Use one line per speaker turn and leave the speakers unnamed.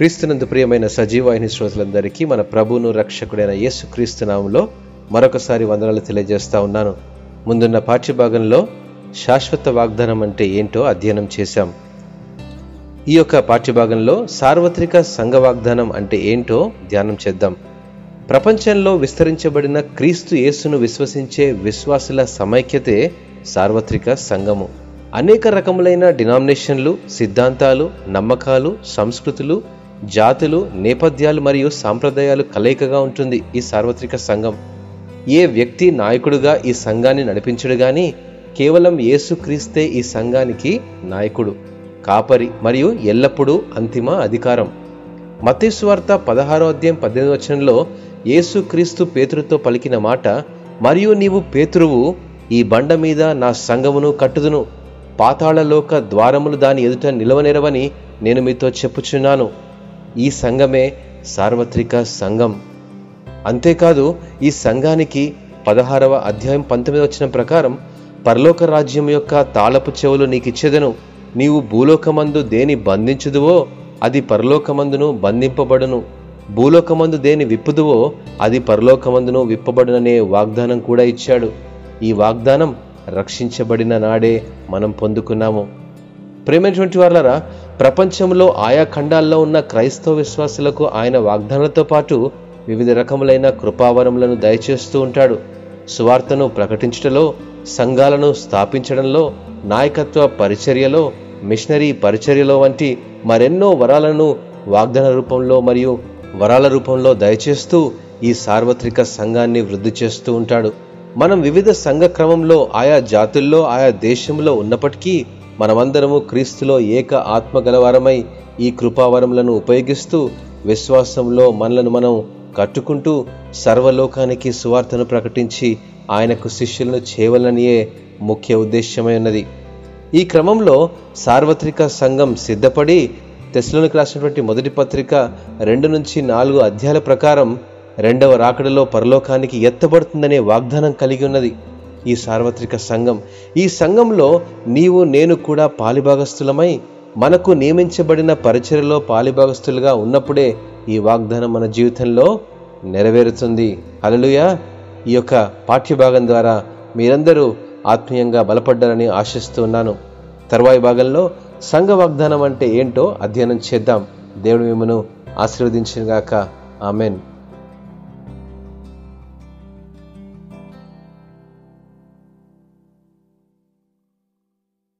క్రీస్తునందు ప్రియమైన సజీవాహిని శ్రోతలందరికీ మన ప్రభువును రక్షకుడైన యేసు క్రీస్తు నామంలో మరొకసారి వందనాలు తెలియజేస్తా ఉన్నాను. ముందున్న పాఠ్యభాగంలో శాశ్వత వాగ్దానం అంటే ఏంటో అధ్యయనం చేశాం. ఈ యొక్క పాఠ్యభాగంలో సార్వత్రిక సంఘ వాగ్దానం అంటే ఏంటో ధ్యానం చేద్దాం. ప్రపంచంలో విస్తరించబడిన క్రీస్తు యేసును విశ్వసించే విశ్వాసుల సమైక్యతే సార్వత్రిక సంఘము. అనేక రకములైన డినామినేషన్లు సిద్ధాంతాలు నమ్మకాలు సంస్కృతులు జాతులు నేపథ్యాలు మరియు సాంప్రదాయాలు కలయికగా ఉంటుంది ఈ సార్వత్రిక సంఘం. ఏ వ్యక్తి నాయకుడుగా ఈ సంఘాన్ని నడిపించడు గాని కేవలం యేసుక్రీస్తే ఈ సంఘానికి నాయకుడు. కాపరి మరియు ఎల్లప్పుడూ అంతిమ అధికారం. మతేశ్వార్త పదహారో అధ్యాయం పద్దెనిమిది వచనంలో యేసుక్రీస్తు పేతురుతో పలికిన మాట మరియు నీవు పేతురువు ఈ బండ మీద నా సంఘమును కట్టుదును. పాతాళలోక ద్వారములు దాని ఎదుట నిలవనేరవని నేను మీతో చెప్పుచున్నాను. ఈ సంఘమే సార్వత్రిక సంఘం. అంతేకాదు ఈ సంఘానికి పదహారవ అధ్యాయం పంతొమ్మిది వచ్చిన ప్రకారం పరలోక రాజ్యం యొక్క తాళపు చెవులు నీకిచ్చేదను. నీవు భూలోకమందు దేని బంధించుదువో అది పరలోకమందును బంధింపబడును. భూలోకమందు దేని విప్పుదువో అది పరలోకమందును విప్పబడుననే వాగ్దానం కూడా ఇచ్చాడు. ఈ వాగ్దానం రక్షించబడిన నాడే మనం పొందుకున్నాము. ప్రేమైనటువంటి వాళ్ళరా ప్రపంచంలో ఆయా ఖండాల్లో ఉన్న క్రైస్తవ విశ్వాసులకు ఆయన వాగ్దానాలతో పాటు వివిధ రకములైన కృపావరములను దయచేస్తూ ఉంటాడు. సువార్తను ప్రకటించటంలో సంఘాలను స్థాపించడంలో నాయకత్వ పరిచర్యలో మిషనరీ పరిచర్యలో వంటి మరెన్నో వరాలను వాగ్దాన రూపంలో మరియు వరాల రూపంలో దయచేస్తూ ఈ సార్వత్రిక సంఘాన్ని వృద్ధి చేస్తూ ఉంటాడు. మనం వివిధ సంఘ క్రమంలో ఆయా జాతుల్లో ఆయా దేశంలో ఉన్నప్పటికీ మనమందరము క్రీస్తులో ఏక ఆత్మ గలవారమై ఈ కృపావరములను ఉపయోగిస్తూ విశ్వాసంలో మనలను మనం కట్టుకుంటూ సర్వలోకానికి సువార్తను ప్రకటించి ఆయనకు శిష్యులను చేయవలనియే ముఖ్య ఉద్దేశ్యమై ఉన్నది. ఈ క్రమంలో సార్వత్రిక సంఘం సిద్ధపడి తెశలోనికి రాసినటువంటి మొదటి పత్రిక రెండు నుంచి నాలుగు అధ్యాయాల ప్రకారం రెండవ రాకడలో పరలోకానికి ఎత్తబడుతుందనే వాగ్దానం కలిగి ఉన్నది. ఈ సార్వత్రిక సంఘం. ఈ సంఘంలో నీవు నేను కూడా పాలిభాగస్థులమై మనకు నియమించబడిన పరిచయలో పాలిభాగస్థులుగా ఉన్నప్పుడే ఈ వాగ్దానం మన జీవితంలో నెరవేరుతుంది. అలలుయ ఈ యొక్క పాఠ్యభాగం ద్వారా మీరందరూ ఆత్మీయంగా బలపడ్డారని ఆశిస్తున్నాను తర్వాయి భాగంలో సంఘ వాగ్దానం అంటే ఏంటో అధ్యయనం చేద్దాం. దేవుడు మిమ్మను ఆశీర్వదించినగాక ఆమెన్.